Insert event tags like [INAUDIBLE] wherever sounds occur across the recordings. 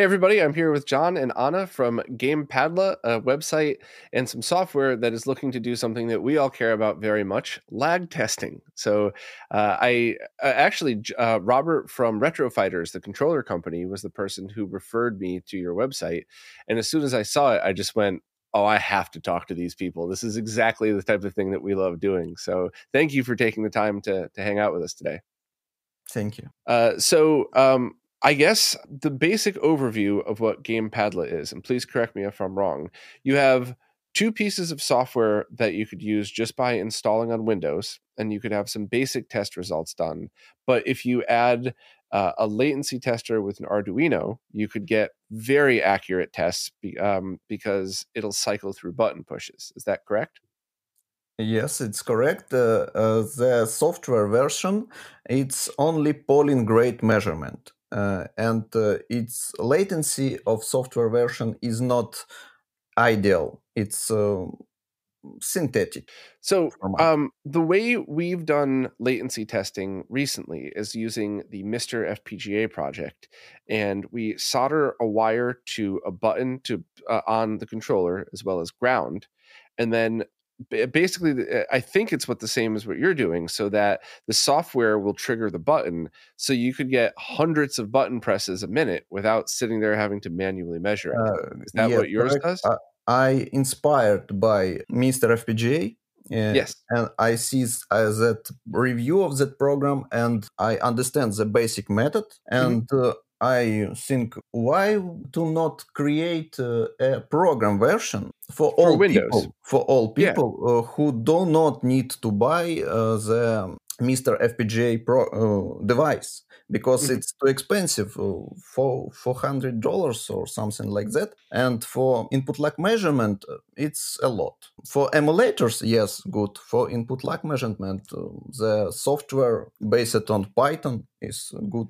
Hey, everybody, I'm here with John and Anna from GamePadla, a website and some software that is looking to do something that we all care about very much lag testing. So, uh, I uh, actually, uh, Robert from Retro Fighters, the controller company, was the person who referred me to your website. And as soon as I saw it, I just went, Oh, I have to talk to these people. This is exactly the type of thing that we love doing. So, thank you for taking the time to, to hang out with us today. Thank you. Uh, so, um, I guess the basic overview of what GamePadla is, and please correct me if I'm wrong, you have two pieces of software that you could use just by installing on Windows, and you could have some basic test results done. But if you add uh, a latency tester with an Arduino, you could get very accurate tests be, um, because it'll cycle through button pushes. Is that correct? Yes, it's correct. Uh, uh, the software version it's only polling rate measurement uh, and uh, its latency of software version is not ideal. It's uh, synthetic. So, um, the way we've done latency testing recently is using the MiSTer FPGA project, and we solder a wire to a button to uh, on the controller as well as ground, and then basically eh, i think it's what the same as what you're doing so that the software will trigger the button so you could get hundreds of button presses a minute without sitting there having to manually measure it. Uh, is that yeah, what yours correct. does uh, i inspired by MiSTer fpga uh, yes and i see uh, that review of that program and i understand the basic method mm-hmm. and mm-hmm. I think why to not create uh, a program version for, for all Windows. people for all people yeah. uh, who do not need to buy uh, the MiSTer FPGA Pro uh, device because mm-hmm. it's too expensive uh, for four hundred dollars or something like that, and for input lag measurement uh, it's a lot. For emulators, yes, good. For input lag measurement, the software based on Python is good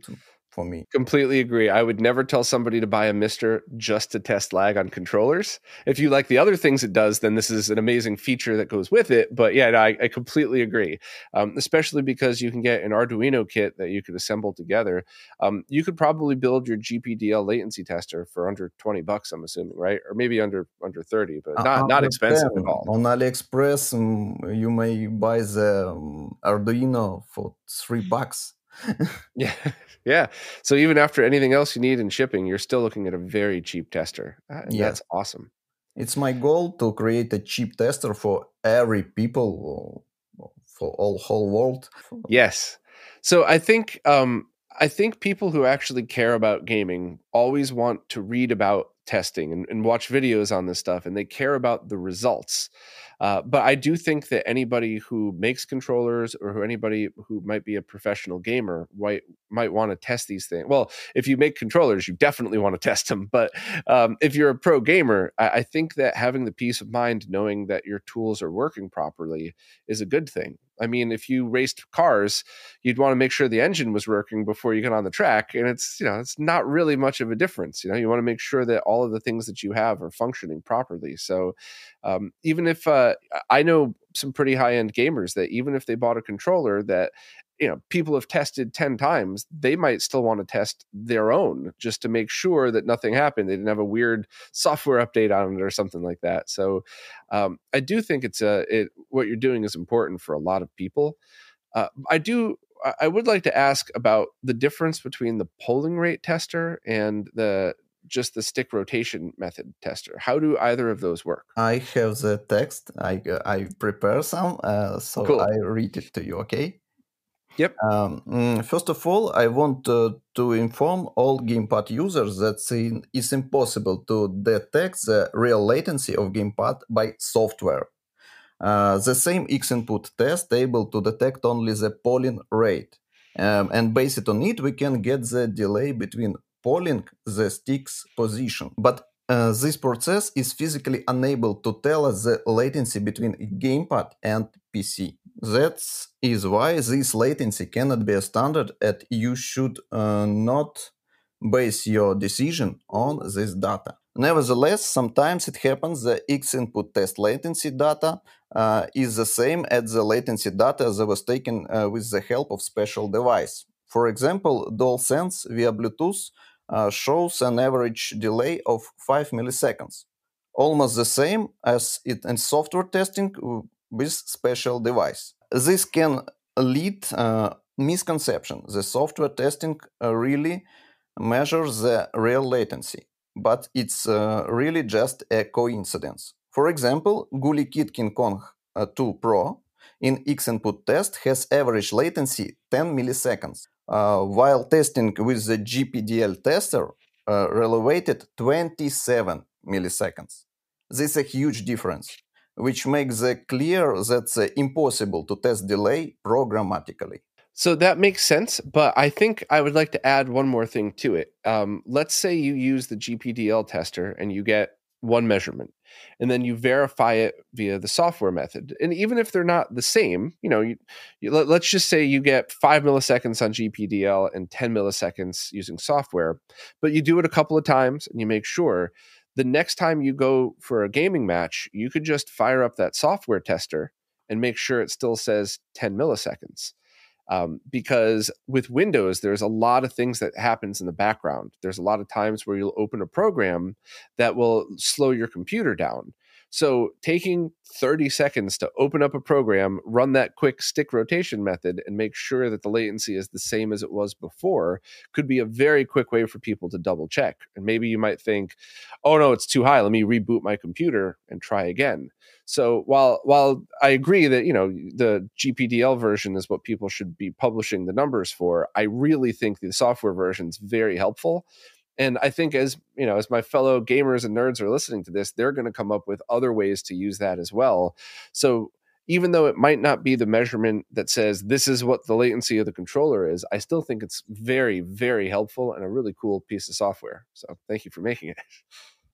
for me. Completely agree. I would never tell somebody to buy a MiSTer just to test lag on controllers. If you like the other things it does, then this is an amazing feature that goes with it. But yeah, I, I completely agree. Um, especially because you can get an Arduino kit that you could assemble together. Um, you could probably build your GPDL latency tester for under twenty bucks. I'm assuming, right? Or maybe under under thirty, but not uh, not expensive at all. On AliExpress, um, you may buy the um, Arduino for three bucks. Yeah [LAUGHS] yeah. So even after anything else you need in shipping you're still looking at a very cheap tester uh, and yeah. that's awesome. It's my goal to create a cheap tester for every people for all whole world. Yes. So i think um i think people who actually care about gaming always want to read about testing and, and watch videos on this stuff and they care about the results uh, but I do think that anybody who makes controllers or who anybody who might be a professional gamer might might want to test these things. Well, if you make controllers, you definitely want to test them. But um, if you're a pro gamer, I, I think that having the peace of mind knowing that your tools are working properly is a good thing. I mean, if you raced cars, you'd want to make sure the engine was working before you get on the track, and it's you know it's not really much of a difference. You know, you want to make sure that all of the things that you have are functioning properly. So, um, even if uh, I know some pretty high end gamers that even if they bought a controller that you know people have tested 10 times they might still want to test their own just to make sure that nothing happened. They didn't have a weird software update on it or something like that. So um, i do think it's a it, what you're doing is important for a lot of people. Uh, i do i would like to ask about the difference between the polling rate tester and the just the stick rotation method tester. How do either of those work? I have the text. I i prepare some uh, so cool. i read it to you okay Yep. Um, mm, first of all, I want uh, to inform all gamepad users that it's impossible to detect the real latency of gamepad by software. Uh, the same X-input test able to detect only the polling rate. Um, and based on it, we can get the delay between polling the stick's position. But uh, this process is physically unable to tell us the latency between gamepad and PC. That is why this latency cannot be a standard and you should uh, not base your decision on this data. Nevertheless, sometimes it happens the X input test latency data uh, is the same as the latency data that was taken uh, with the help of special device. For example, DualSense via Bluetooth shows an average delay of 5 milliseconds, almost the same as it in software testing with special device. This can lead uh, misconception. The software testing uh, really measures the real latency, but it's uh, really just a coincidence. For example, GuliKit Kid King Kong uh, 2 Pro in X input test has average latency 10 milliseconds, uh, while testing with the GPDL tester uh, relevated 27 milliseconds. This is a huge difference which makes it clear that it's impossible to test delay programmatically. So that makes sense, but I think I would like to add one more thing to it. Um, let's say you use the GPDL tester and you get one measurement, and then you verify it via the software method. And even if they're not the same, you know, you, you, let, let's just say you get five milliseconds on GPDL and 10 milliseconds using software, but you do it a couple of times and you make sure the next time you go for a gaming match, you could just fire up that software tester and make sure it still says 10 milliseconds. Um, because with Windows, there's a lot of things that happens in the background. There's a lot of times where you'll open a program that will slow your computer down. So taking 30 seconds to open up a program, run that quick stick rotation method, and make sure that the latency is the same as it was before could be a very quick way for people to double check. And maybe you might think, oh no, it's too high. Let me reboot my computer and try again. So while while I agree that you know the GPDL version is what people should be publishing the numbers for, I really think the software version is very helpful and i think as you know as my fellow gamers and nerds are listening to this they're going to come up with other ways to use that as well so even though it might not be the measurement that says this is what the latency of the controller is i still think it's very very helpful and a really cool piece of software so thank you for making it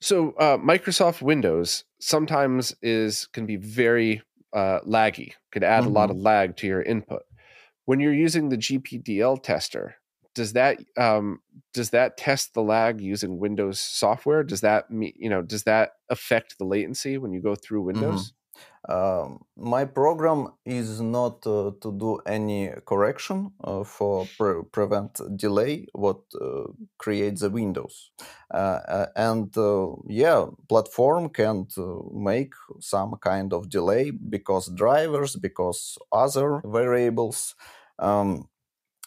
so uh, microsoft windows sometimes is can be very uh, laggy could add mm-hmm. a lot of mm-hmm. lag to your input when you're using the gpdl tester does that um, does that test the lag using Windows software? Does that mean you know does that affect the latency when you go through mm-hmm. Windows? Mm-hmm. Uh, my program is not uh, to do any correction uh, for pre- prevent delay what uh, creates the windows uh, uh, and yeah platform can make some kind of delay because drivers because other variables um,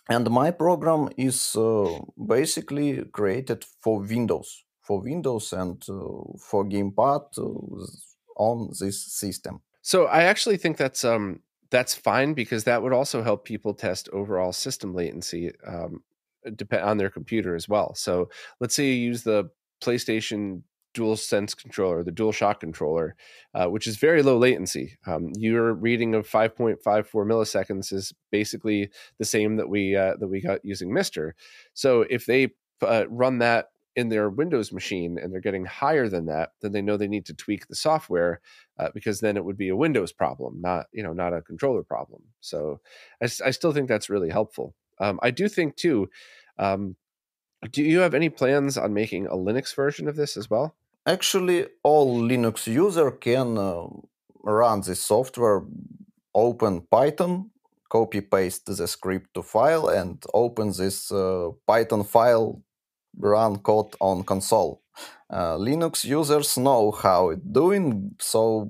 and my program is uh, basically created for Windows, for Windows and uh, for Gamepad uh, on this system. So I actually think that's um, that's fine because that would also help people test overall system latency um, depend on their computer as well. So let's say you use the PlayStation DualSense controller, the DualShock controller, uh, which is very low latency. Um, your reading of 5.54 milliseconds is basically the same that we uh, that we got using MiSTer. So if they uh, run that in their Windows machine and they're getting higher than that, then they know they need to tweak the software uh, because then it would be a Windows problem, not you know not a controller problem. So I, I still think that's really helpful. Um, I do think too. Um, do you have any plans on making a Linux version of this as well? Actually, all Linux user can uh, run this software, open Python copy paste the script to file and open this uh, Python file, run code on console. Uh, Linux users know how it's doing, so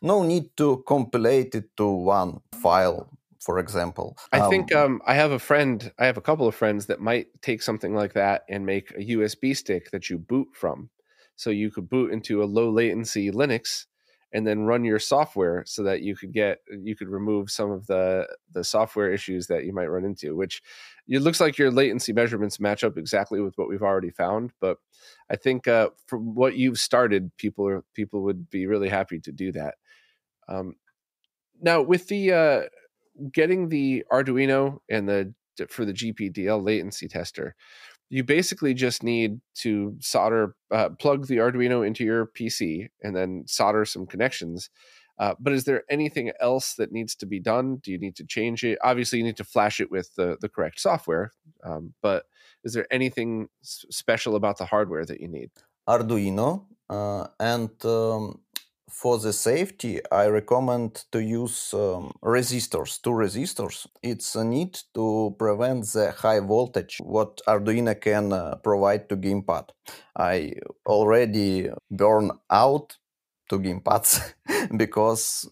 no need to compile it to one file for example. I um, think um, I have a friend, I have a couple of friends that might take something like that and make a USB stick that you boot from. So you could boot into a low latency Linux and then run your software so that you could get you could remove some of the the software issues that you might run into which it looks like your latency measurements match up exactly with what we've already found but i think uh, from what you've started people are people would be really happy to do that. Um, now with the uh, getting the arduino and the for the gpdl latency tester you basically just need to solder, uh, plug the Arduino into your PC and then solder some connections. Uh, but is there anything else that needs to be done? Do you need to change it? Obviously, you need to flash it with the, the correct software. Um, but is there anything s- special about the hardware that you need? Arduino uh, and um, for the safety, I recommend to use um, resistors, two resistors. It's a need to prevent the high voltage what Arduino can uh, provide to gamepad. I already burn out two gamepads [LAUGHS] because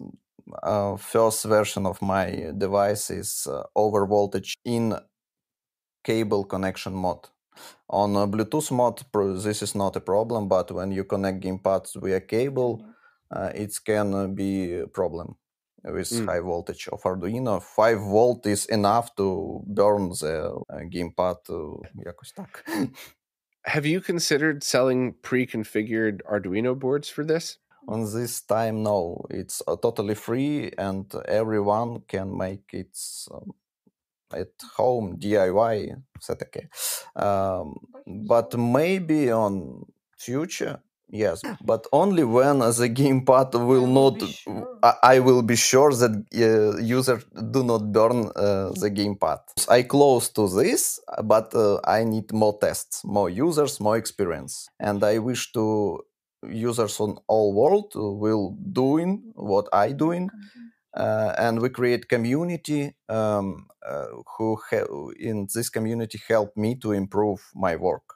uh, first version of my device is uh, over voltage in cable connection mode. On Bluetooth mode, this is not a problem, but when you connect gamepads via cable, it can be a problem with mm. high voltage of Arduino. 5 volt is enough to burn the uh, gamepad. [LAUGHS] Have you considered selling pre-configured Arduino boards for this? On this time, no. It's uh, totally free, and everyone can make it um, at home DIY. Okay. Um, but maybe on future Yes, but only when the gamepad will not. Sure. I, will be sure that uh, user do not burn uh, the gamepad. I close to this, but uh, I need more tests, more users, more experience, and I wish to users on all world will doing what I doing. Uh, and we create community um, uh, who in this community help me to improve my work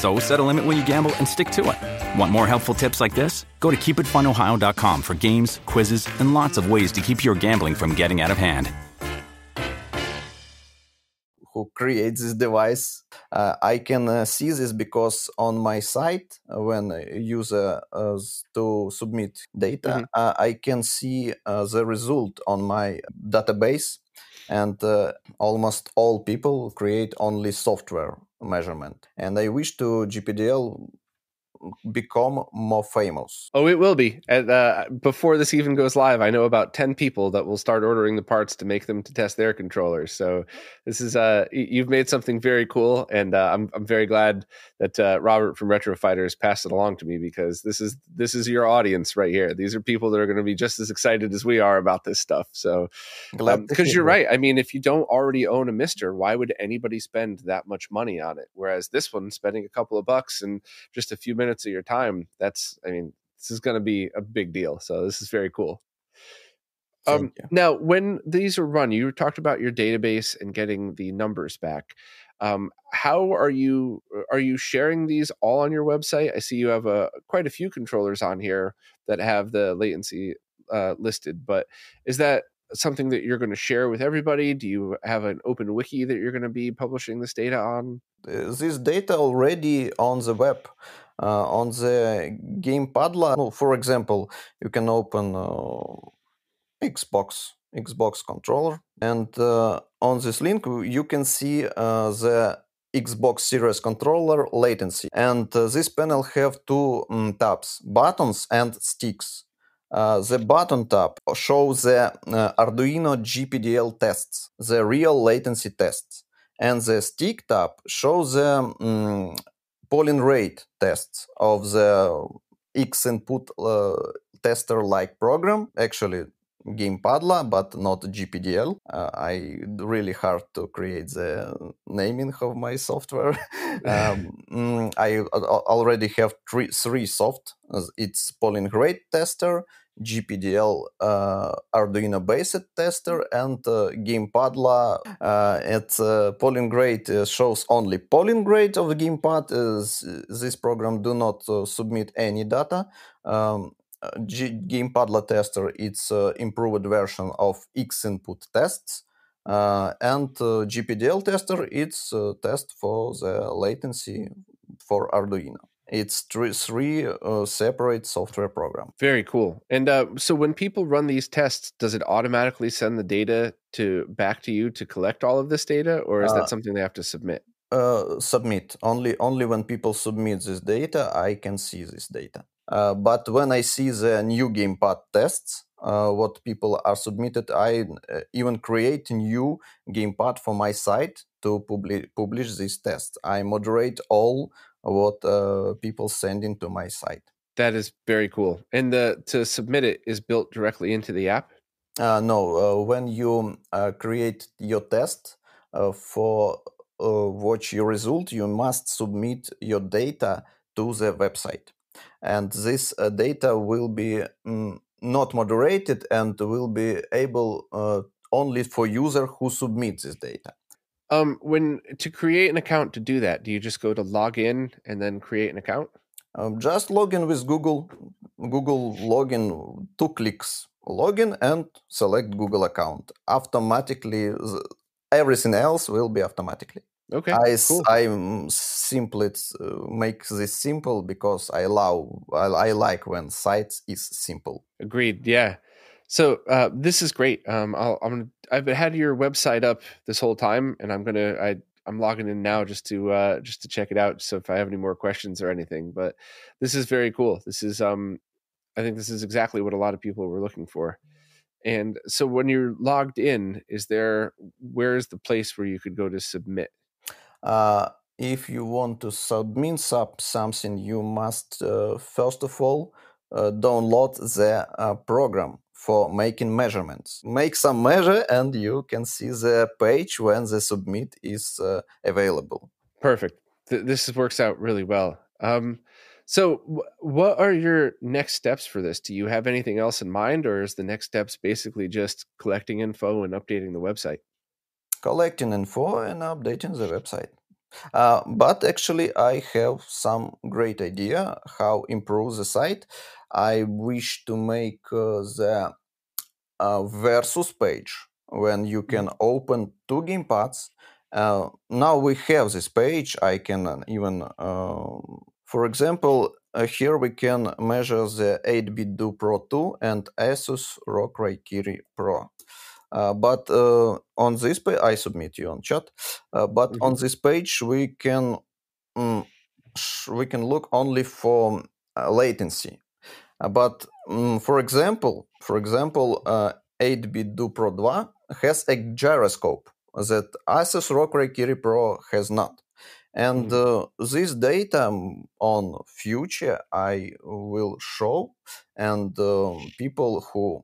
So set a limit when you gamble and stick to it. Want more helpful tips like this? Go to keepitfunohio.com for games, quizzes, and lots of ways to keep your gambling from getting out of hand. Who creates this device? Uh, I can uh, see this because on my site, uh, when user uh, to submit data, mm-hmm. Uh, I can see uh, the result on my database, and almost all people create only software measurement. And I wish to GPDL become more famous. Oh, it will be. And, uh, before this even goes live, I know about 10 people that will start ordering the parts to make them to test their controllers. So this is, uh, you've made something very cool. And uh, I'm, I'm very glad that uh, Robert from Retro Fighters passed it along to me because this is, this is your audience right here. These are people that are going to be just as excited as we are about this stuff. So, because um, you're right. I mean, if you don't already own a MiSTer, why would anybody spend that much money on it? Whereas this one, spending a couple of bucks and just a few minutes minutes of your time, that's, I mean, this is going to be a big deal. So this is very cool. Um, now, when these are run, you talked about your database and getting the numbers back. Um, how are you are you sharing these all on your website? I see you have a quite a few controllers on here that have the latency uh, listed, but is that something that you're going to share with everybody? Do you have an open wiki that you're going to be publishing this data on? Uh, this data already on the web. Uh, on the Gamepadla, for example, you can open uh, Xbox Xbox controller, and uh, on this link you can see uh, the Xbox Series controller latency. And uh, this panel have two um, tabs: buttons and sticks. Uh, the button tab shows the Arduino GPDL tests, the real latency tests, and the stick tab shows the um, polling rate tests of the X input uh, tester like program. Actually, GamePadla, but not GPDL. Uh, I really hard to create the naming of my software. [LAUGHS] um, mm, I already have three, three soft. It's polling rate tester, GPDL uh, Arduino based tester, and uh, GamePadla. Uh, it's uh, polling rate uh, shows only polling rate of the GamePad. this program do not submit any data. Um, G- GamePadla tester it's uh, improved version of X input tests. Uh, and uh, GPDL tester it's a test for the latency for Arduino. It's three, three uh, separate software program. Very cool. And uh, so when people run these tests, does it automatically send the data to back to you to collect all of this data, or is that uh, something they have to submit? submit only only when people submit this data, I can see this data. Uh, but when I see the new gamepad tests, uh, what people are submitted, I uh, even create new gamepad for my site to publi- publish these tests. I moderate all what uh, people send into my site. That is very cool. And the to submit it is built directly into the app. Uh, no, when you create your test for watch your result, you must submit your data to the website and this uh, data will be mm, not moderated and will be able uh, only for user who submits this data. Um, when to create an account to do that, do you just go to log in and then create an account? Um, just log in with Google. Google login, two clicks, login and select Google account. Automatically, everything else will be automatically. Okay. I cool. I simply uh, make this simple because I allow I, I, like when sites is simple. Agreed. Yeah. So uh, this is great. Um, i am gonna, I've had your website up this whole time, and I'm gonna I I'm logging in now just to uh, just to check it out. So if I have any more questions or anything, but this is very cool. This is um I think this is exactly what a lot of people were looking for. And so when you're logged in, is there where is the place where you could go to submit? Uh, if you want to submit sub something, you must uh, first of all uh, download the uh, program for making measurements. Make some measure, and you can see the page when the submit is uh, available. Perfect. Th- this works out really well. Um, so, w- what are your next steps for this? Do you have anything else in mind, or is the next steps basically just collecting info and updating the website? collecting info and updating the website. Uh, but actually, I have some great idea how improve the site. I wish to make uh, the uh, versus page when you can mm-hmm. open two gamepads. Uh, now we have this page. I can even, um, for example, uh, here we can measure the 8BitDo Pro 2 and Asus ROG Raikiri Pro. Uh, but uh, on this page, I submit you on chat. Uh, but mm-hmm. on this page, we can um, we can look only for latency. But um, for example, for example, 8-bit Do Pro 2 has a gyroscope that Asus ROG Raikiri Pro has not. And mm-hmm. uh, this data on future I will show, and uh, people who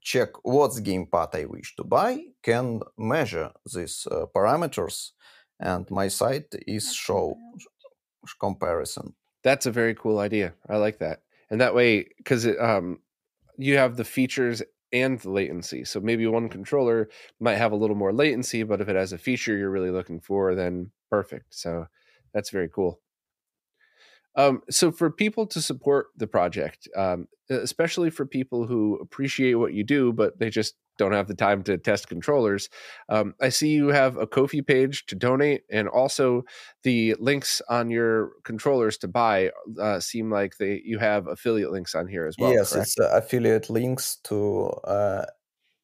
check what's gamepad I wish to buy, can measure these uh, parameters, and my site is show comparison. That's a very cool idea. I like that, and that way because um, you have the features and the latency. So maybe one controller might have a little more latency, but if it has a feature you're really looking for, then perfect. So that's very cool. Um, so for people to support the project, um, especially for people who appreciate what you do, but they just don't have the time to test controllers, um, I see you have a Ko-fi page to donate, and also the links on your controllers to buy uh, seem like they you have affiliate links on here as well. Yes, correct? it's uh, affiliate links to uh,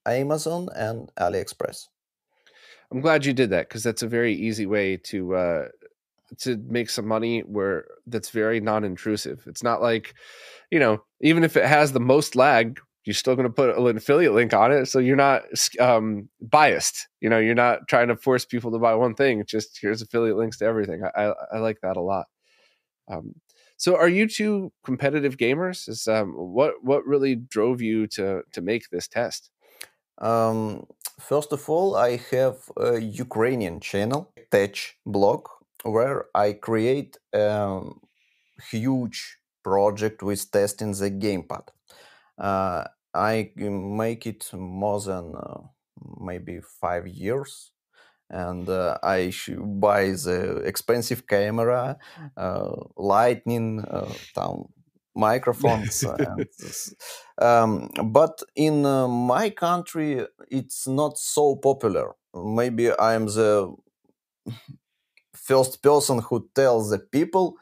Amazon and AliExpress. I'm glad you did that because that's a very easy way to uh, to make some money where that's very non-intrusive. It's not like, you know, even if it has the most lag, you're still going to put an affiliate link on it, so you're not um, biased. You know, you're not trying to force people to buy one thing. It's just here's affiliate links to everything. I, I, I like that a lot. Um, so, are you two competitive gamers? Is um, what what really drove you to to make this test? Um, first of all, I have a Ukrainian channel, Tech blog, where I create a huge project with testing the gamepad. Uh, I make it more than uh, maybe five years, and uh, I buy the expensive camera, uh, lightning, uh, microphones. [LAUGHS] and, um, but in uh, my country, it's not so popular. Maybe I'm the first person who tells the people,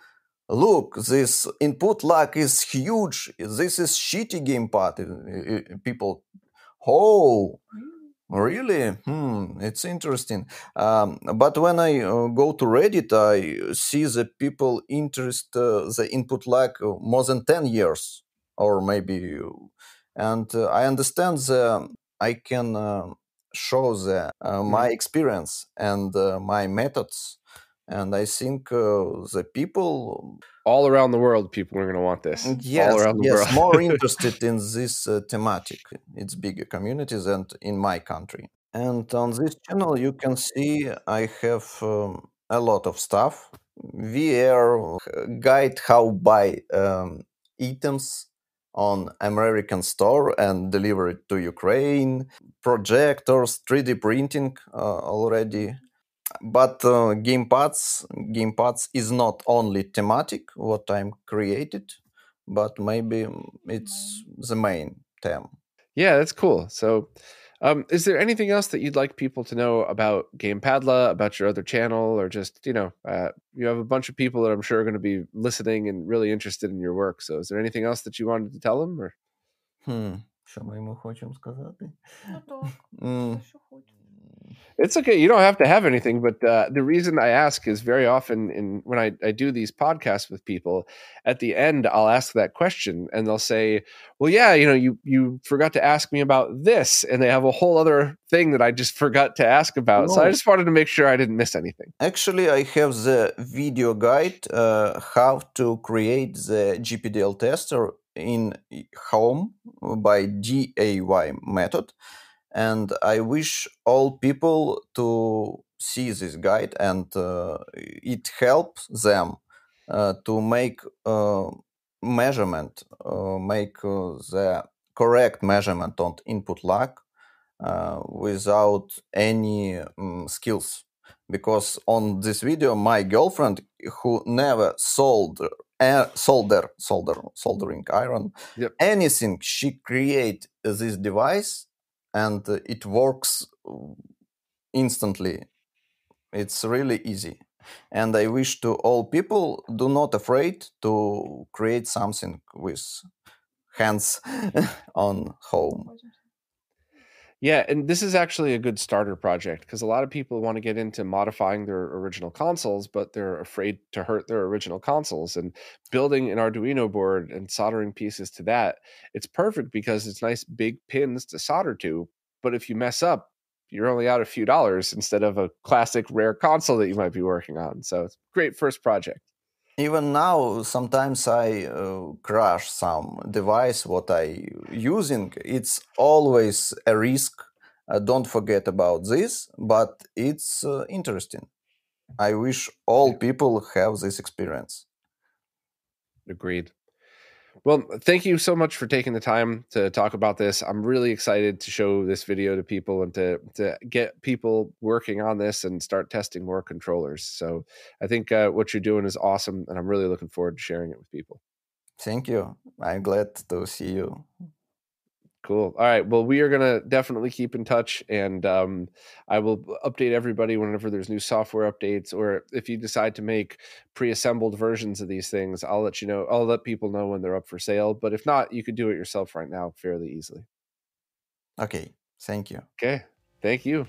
look, this input lag is huge. This is shitty gamepad. People, oh, Really? Hmm, it's interesting. Um, but when I uh, go to Reddit, I see the people interest uh, the input lag uh, more than 10 years or maybe. And uh, I understand the, I can uh, show the, uh, my mm-hmm. experience and my methods. And I think the people all around the world, people are going to want this. Yes, yes, more [LAUGHS] interested in this uh, thematic. It's bigger communities and in my country. And on this channel, you can see I have um, a lot of stuff. VR guide how buy um, items on American store and deliver it to Ukraine. Projectors, 3D printing uh, already but uh, gamepads gamepads is not only thematic what i'm created but maybe it's the main theme yeah that's cool so um, is there anything else that you'd like people to know about gamepadla about your other channel or just you know uh, you have a bunch of people that i'm sure are going to be listening and really interested in your work so is there anything else that you wanted to tell them or hmm. Що ми йому хочемо сказати? Ну так, mm. що хочемо. It's okay. You don't have to have anything, but uh, the reason I ask is very often in when I, I do these podcasts with people, at the end I'll ask that question, and they'll say, "Well, yeah, you know, you you forgot to ask me about this," and they have a whole other thing that I just [LAUGHS] forgot to ask about. No. So I just wanted to make sure I didn't miss anything. Actually, I have the video guide uh, how to create the GPDL tester in home by DIY method and I wish all people to see this guide and uh, it helps them uh, to make uh, measurement, uh, make uh, the correct measurement on input lag uh, without any um, skills. Because on this video, my girlfriend, who never sold solder, solder, soldering iron, yep. anything, she create this device and uh, it works uh, instantly. It's really easy. And I wish to all people do not afraid to create something with hands [LAUGHS] on home. Yeah, and this is actually a good starter project because a lot of people want to get into modifying their original consoles, but they're afraid to hurt their original consoles. And building an Arduino board and soldering pieces to that, it's perfect because it's nice big pins to solder to. But if you mess up, you're only out a few dollars instead of a classic rare console that you might be working on. So it's great first project even now sometimes i uh, crash some device what i using. It's always a risk. Uh, don't forget about this but it's uh, interesting. I wish all people have this experience. Agreed well, thank you so much for taking the time to talk about this. I'm really excited to show this video to people and to to get people working on this and start testing more controllers. So I think uh, what you're doing is awesome, and I'm really looking forward to sharing it with people. Thank you. I'm glad to see you. Cool. All right. Well, we are going to definitely keep in touch, and um, I will update everybody whenever there's new software updates, or if you decide to make pre-assembled versions of these things, I'll let you know. I'll let people know when they're up for sale. But if not, you could do it yourself right now fairly easily. Okay. Thank you. Okay. Thank you.